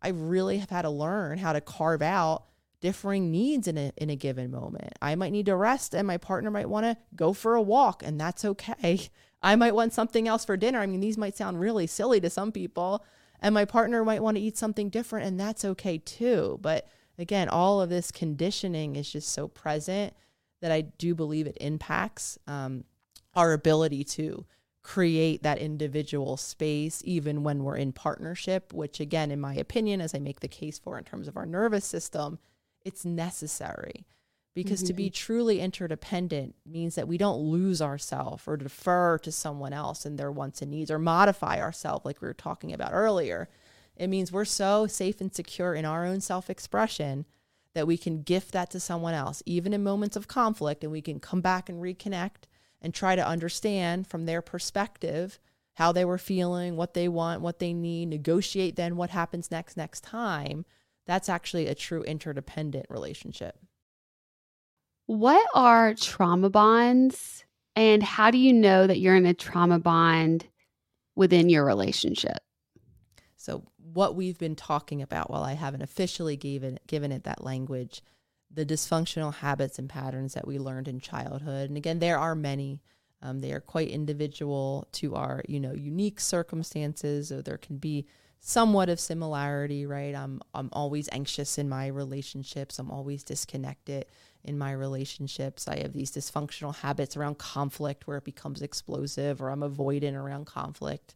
I really have had to learn how to carve out differing needs in a in a given moment. I might need to rest and my partner might want to go for a walk and that's okay. I might want something else for dinner. I mean, these might sound really silly to some people and my partner might want to eat something different and that's okay too. But again, all of this conditioning is just so present that I do believe it impacts um, our ability to create that individual space, even when we're in partnership, which, again, in my opinion, as I make the case for in terms of our nervous system, it's necessary. Because mm-hmm. to be mm-hmm. truly interdependent means that we don't lose ourselves or defer to someone else and their wants and needs or modify ourselves, like we were talking about earlier. It means we're so safe and secure in our own self expression that we can gift that to someone else, even in moments of conflict, and we can come back and reconnect and try to understand from their perspective how they were feeling, what they want, what they need, negotiate then what happens next next time. That's actually a true interdependent relationship. What are trauma bonds and how do you know that you're in a trauma bond within your relationship? So what we've been talking about while I haven't officially given given it that language, the dysfunctional habits and patterns that we learned in childhood. And again, there are many. Um, they are quite individual to our, you know, unique circumstances. So there can be somewhat of similarity, right? I'm I'm always anxious in my relationships. I'm always disconnected in my relationships. I have these dysfunctional habits around conflict where it becomes explosive, or I'm avoidant around conflict.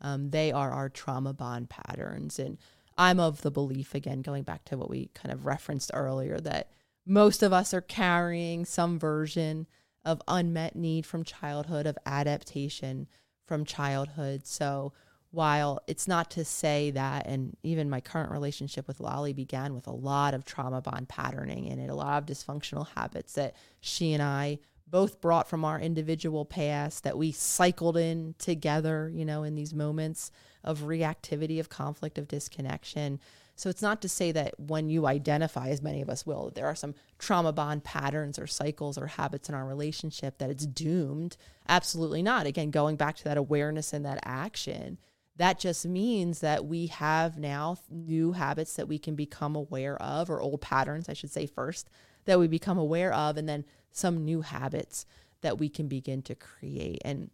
Um, they are our trauma bond patterns. And I'm of the belief, again, going back to what we kind of referenced earlier, that most of us are carrying some version of unmet need from childhood, of adaptation from childhood. So while it's not to say that, and even my current relationship with Lolly began with a lot of trauma bond patterning in it, a lot of dysfunctional habits that she and I both brought from our individual past that we cycled in together, you know, in these moments of reactivity, of conflict, of disconnection. So it's not to say that when you identify, as many of us will, there are some trauma bond patterns or cycles or habits in our relationship that it's doomed. Absolutely not. Again, going back to that awareness and that action, that just means that we have now new habits that we can become aware of, or old patterns, I should say, first, that we become aware of. And then some new habits that we can begin to create. And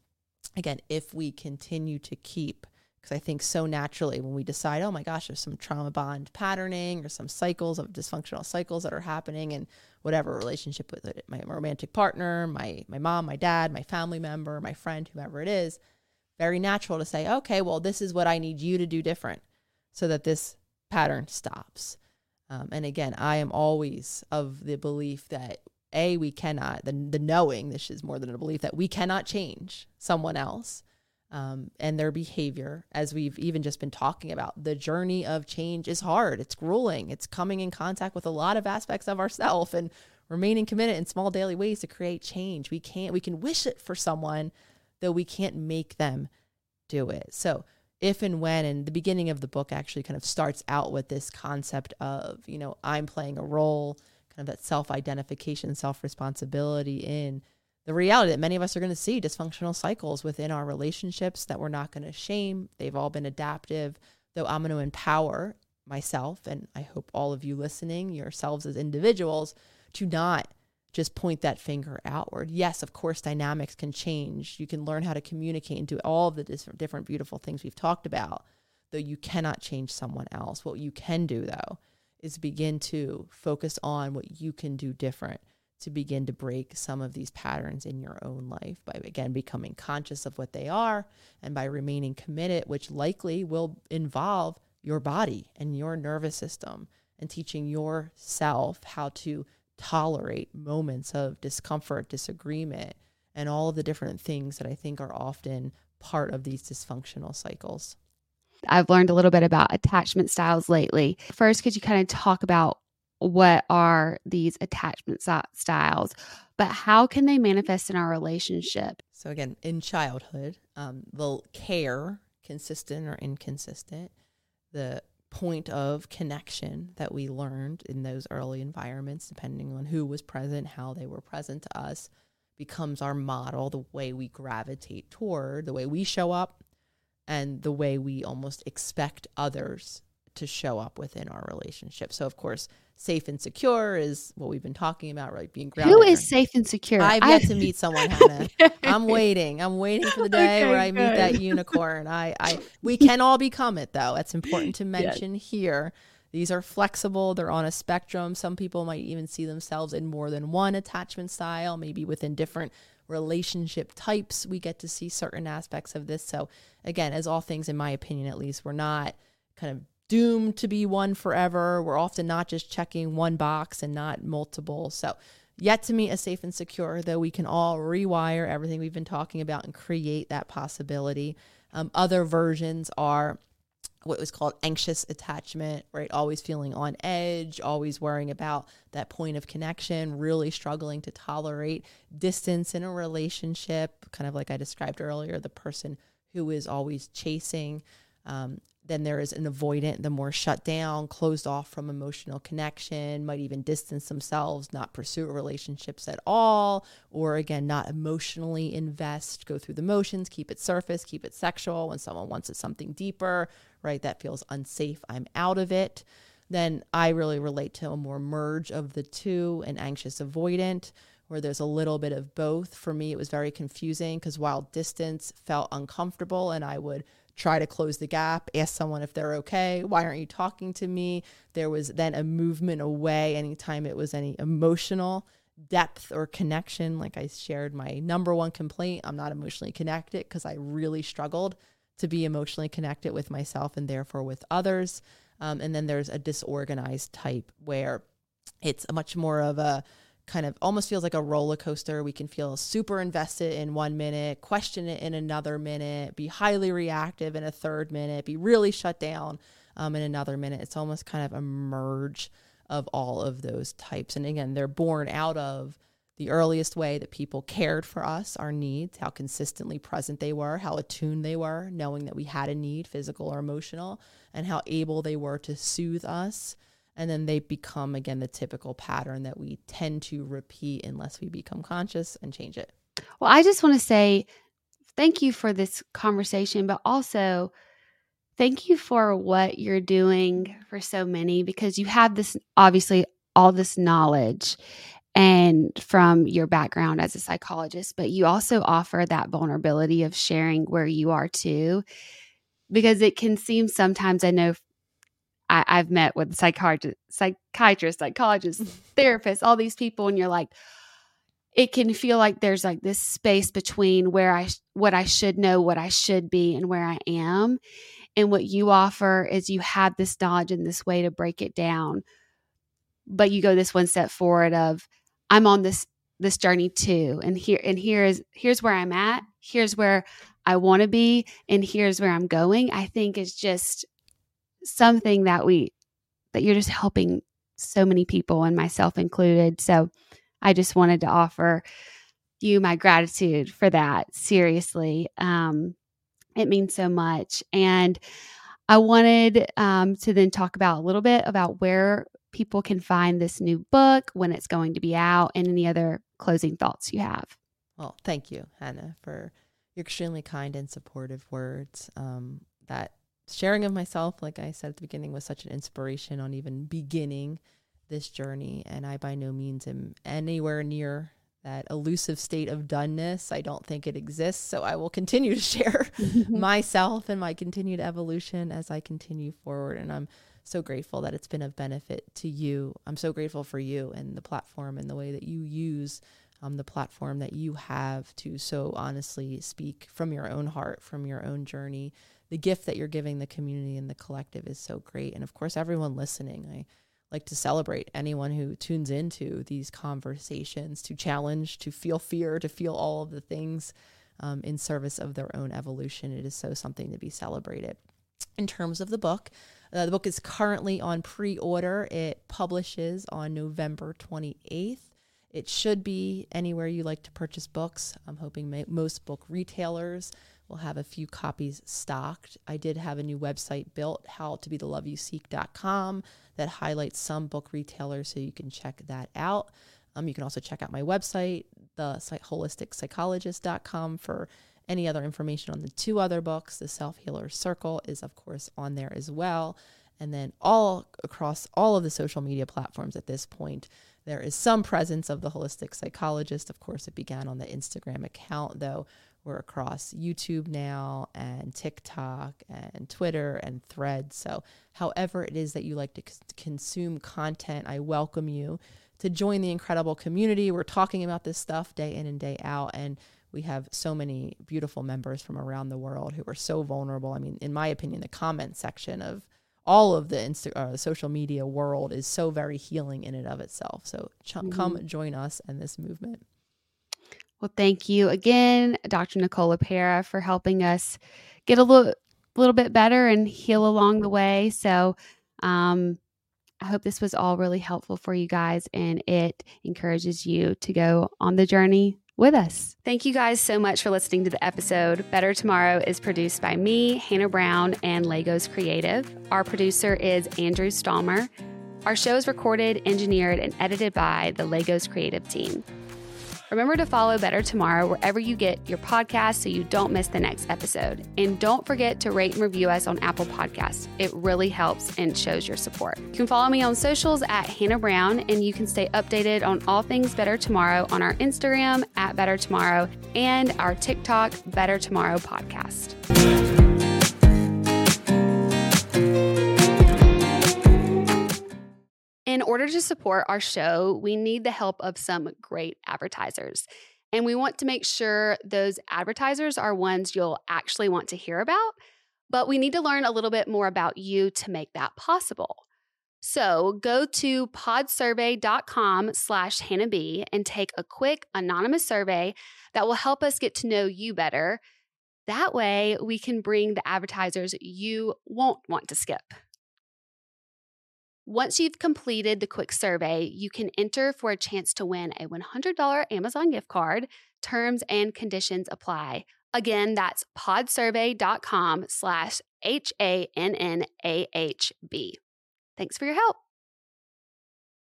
again, if we continue to keep, because I think so naturally when we decide, oh my gosh, there's some trauma bond patterning or some cycles of dysfunctional cycles that are happening in whatever relationship with it, my romantic partner, my my mom, my dad, my family member, my friend, whoever it is, very natural to say, okay, well, this is what I need you to do different so that this pattern stops. Um, and again, I am always of the belief that a we cannot the, the knowing this is more than a belief that we cannot change someone else um, and their behavior as we've even just been talking about. The journey of change is hard. It's grueling. It's coming in contact with a lot of aspects of ourself and remaining committed in small daily ways to create change. We can't we can wish it for someone though we can't make them do it so if and when and the beginning of the book actually kind of starts out with this concept of you know i'm playing a role kind of that self identification, self responsibility in the reality that many of us are going to see dysfunctional cycles within our relationships that we're not going to shame. They've all been adaptive, though I'm going to empower myself and I hope all of you listening, yourselves as individuals, to not just point that finger outward. Yes, of course, dynamics can change. You can learn how to communicate and do all the different, different beautiful things we've talked about, though you cannot change someone else. What you can do, though, is begin to focus on what you can do different to begin to break some of these patterns in your own life by again becoming conscious of what they are and by remaining committed, which likely will involve your body and your nervous system and teaching yourself how to tolerate moments of discomfort, disagreement, and all of the different things that I think are often part of these dysfunctional cycles. I've learned a little bit about attachment styles lately. First, could you kind of talk about what are these attachment styles, but how can they manifest in our relationship? So, again, in childhood, um, the care consistent or inconsistent, the point of connection that we learned in those early environments, depending on who was present, how they were present to us, becomes our model, the way we gravitate toward, the way we show up, and the way we almost expect others to show up within our relationship. So, of course, safe and secure is what we've been talking about, right? Being grounded. Who is safe and secure? I've yet to meet someone, Hannah. I'm waiting. I'm waiting for the day okay, where I good. meet that unicorn. I, I, we can all become it, though. That's important to mention yes. here. These are flexible. They're on a spectrum. Some people might even see themselves in more than one attachment style, maybe within different relationship types. We get to see certain aspects of this. So, again, as all things, in my opinion, at least, we're not kind of doomed to be one forever. We're often not just checking one box and not multiple. So, yet to meet a safe and secure, though we can all rewire everything we've been talking about and create that possibility. Um, other versions are what was called anxious attachment, right? Always feeling on edge, always worrying about that point of connection, really struggling to tolerate distance in a relationship, kind of like I described earlier, the person who is always chasing. Um, then there is an avoidant, the more shut down, closed off from emotional connection, might even distance themselves, not pursue relationships at all, or again, not emotionally invest, go through the motions, keep it surface, keep it sexual. When someone wants it something deeper, right, that feels unsafe, I'm out of it. Then I really relate to a more merge of the two, an anxious avoidant, where there's a little bit of both. For me, it was very confusing because while distance felt uncomfortable and I would try to close the gap, ask someone if they're okay. Why aren't you talking to me? There was then a movement away anytime it was any emotional depth or connection. Like I shared my number one complaint I'm not emotionally connected because I really struggled to be emotionally connected with myself and therefore with others. Um, and then there's a disorganized type where it's a much more of a kind of almost feels like a roller coaster. We can feel super invested in one minute, question it in another minute, be highly reactive in a third minute, be really shut down um, in another minute. It's almost kind of a merge of all of those types. And again, they're born out of the earliest way that people cared for us, our needs, how consistently present they were, how attuned they were, knowing that we had a need, physical or emotional, and how able they were to soothe us and then they become again the typical pattern that we tend to repeat unless we become conscious and change it. Well, I just want to say thank you for this conversation, but also thank you for what you're doing for so many because you have this obviously all this knowledge and from your background as a psychologist, but you also offer that vulnerability of sharing where you are too because it can seem sometimes I know I, have met with psychiatrists, psychiatrists, psychologists, therapists, all these people, and you're like, it can feel like there's like this space between where I what I should know, what I should be, and where I am. And what you offer is you have this knowledge and this way to break it down. But you go this one step forward of I'm on this this journey too. And here and here is here's where I'm at, here's where I want to be, and here's where I'm going. I think is just something that we that you're just helping so many people and myself included. So I just wanted to offer you my gratitude for that. Seriously. Um, it means so much. And I wanted um, to then talk about a little bit about where people can find this new book, when it's going to be out, and any other closing thoughts you have. Well, thank you, Hannah, for your extremely kind and supportive words. Um, that sharing of myself, like I said at the beginning, was such an inspiration on even beginning this journey. And I by no means am anywhere near that elusive state of doneness. I don't think it exists. So I will continue to share myself and my continued evolution as I continue forward. And I'm so grateful that it's been of benefit to you. I'm so grateful for you and the platform and the way that you use um, the platform that you have to so honestly speak from your own heart, from your own journey the gift that you're giving the community and the collective is so great. And of course, everyone listening, I like to celebrate anyone who tunes into these conversations to challenge, to feel fear, to feel all of the things um, in service of their own evolution. It is so something to be celebrated. In terms of the book, uh, the book is currently on pre order. It publishes on November 28th. It should be anywhere you like to purchase books. I'm hoping most book retailers We'll have a few copies stocked. I did have a new website built, howtobetheloveyouseek.com, that highlights some book retailers, so you can check that out. Um, you can also check out my website, the holisticspsychologist.com, for any other information on the two other books. The Self Healer Circle is, of course, on there as well. And then all across all of the social media platforms at this point, there is some presence of the holistic psychologist. Of course, it began on the Instagram account, though we're across YouTube now and TikTok and Twitter and Threads. So, however it is that you like to c- consume content, I welcome you to join the incredible community. We're talking about this stuff day in and day out. And we have so many beautiful members from around the world who are so vulnerable. I mean, in my opinion, the comment section of all of the Insta- uh, social media world is so very healing in and of itself. So ch- mm-hmm. come join us in this movement. Well, thank you again, Dr. Nicole LePera, for helping us get a little, little bit better and heal along the way. So, um, I hope this was all really helpful for you guys and it encourages you to go on the journey with us. Thank you guys so much for listening to the episode. Better Tomorrow is produced by me, Hannah Brown, and Legos Creative. Our producer is Andrew Stalmer. Our show is recorded, engineered, and edited by the Legos Creative team. Remember to follow Better Tomorrow wherever you get your podcast so you don't miss the next episode. And don't forget to rate and review us on Apple Podcasts. It really helps and shows your support. You can follow me on socials at Hannah Brown, and you can stay updated on all things Better Tomorrow on our Instagram at Better Tomorrow and our TikTok Better Tomorrow podcast. In order to support our show, we need the help of some great advertisers. And we want to make sure those advertisers are ones you'll actually want to hear about. But we need to learn a little bit more about you to make that possible. So go to podsurvey.com slash Hannah B and take a quick anonymous survey that will help us get to know you better. That way we can bring the advertisers you won't want to skip. Once you've completed the quick survey, you can enter for a chance to win a $100 Amazon gift card. Terms and conditions apply. Again, that's podsurvey.com slash H-A-N-N-A-H-B. Thanks for your help.